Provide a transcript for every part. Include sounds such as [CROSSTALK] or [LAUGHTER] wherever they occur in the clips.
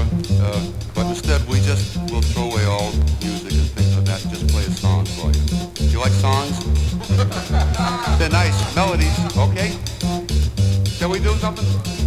Uh, but instead, we just will throw away all music and things like that and just play a song for you. You like songs? [LAUGHS] They're nice melodies, okay? Shall we do something?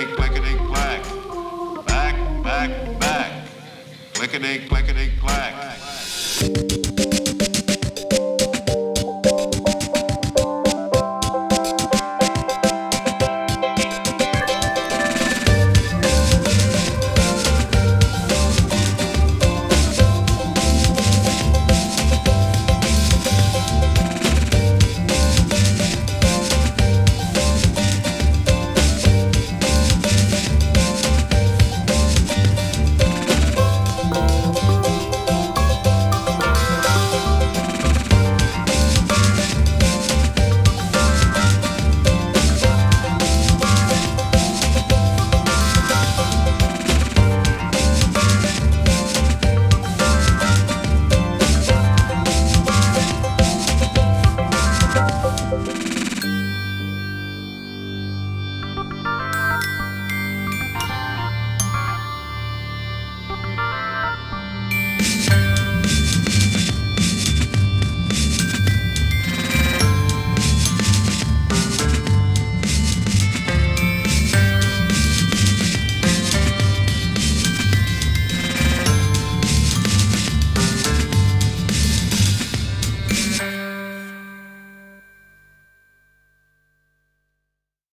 Clickety, clickety, clack. Back, back, back. Clickety, clickety, clack.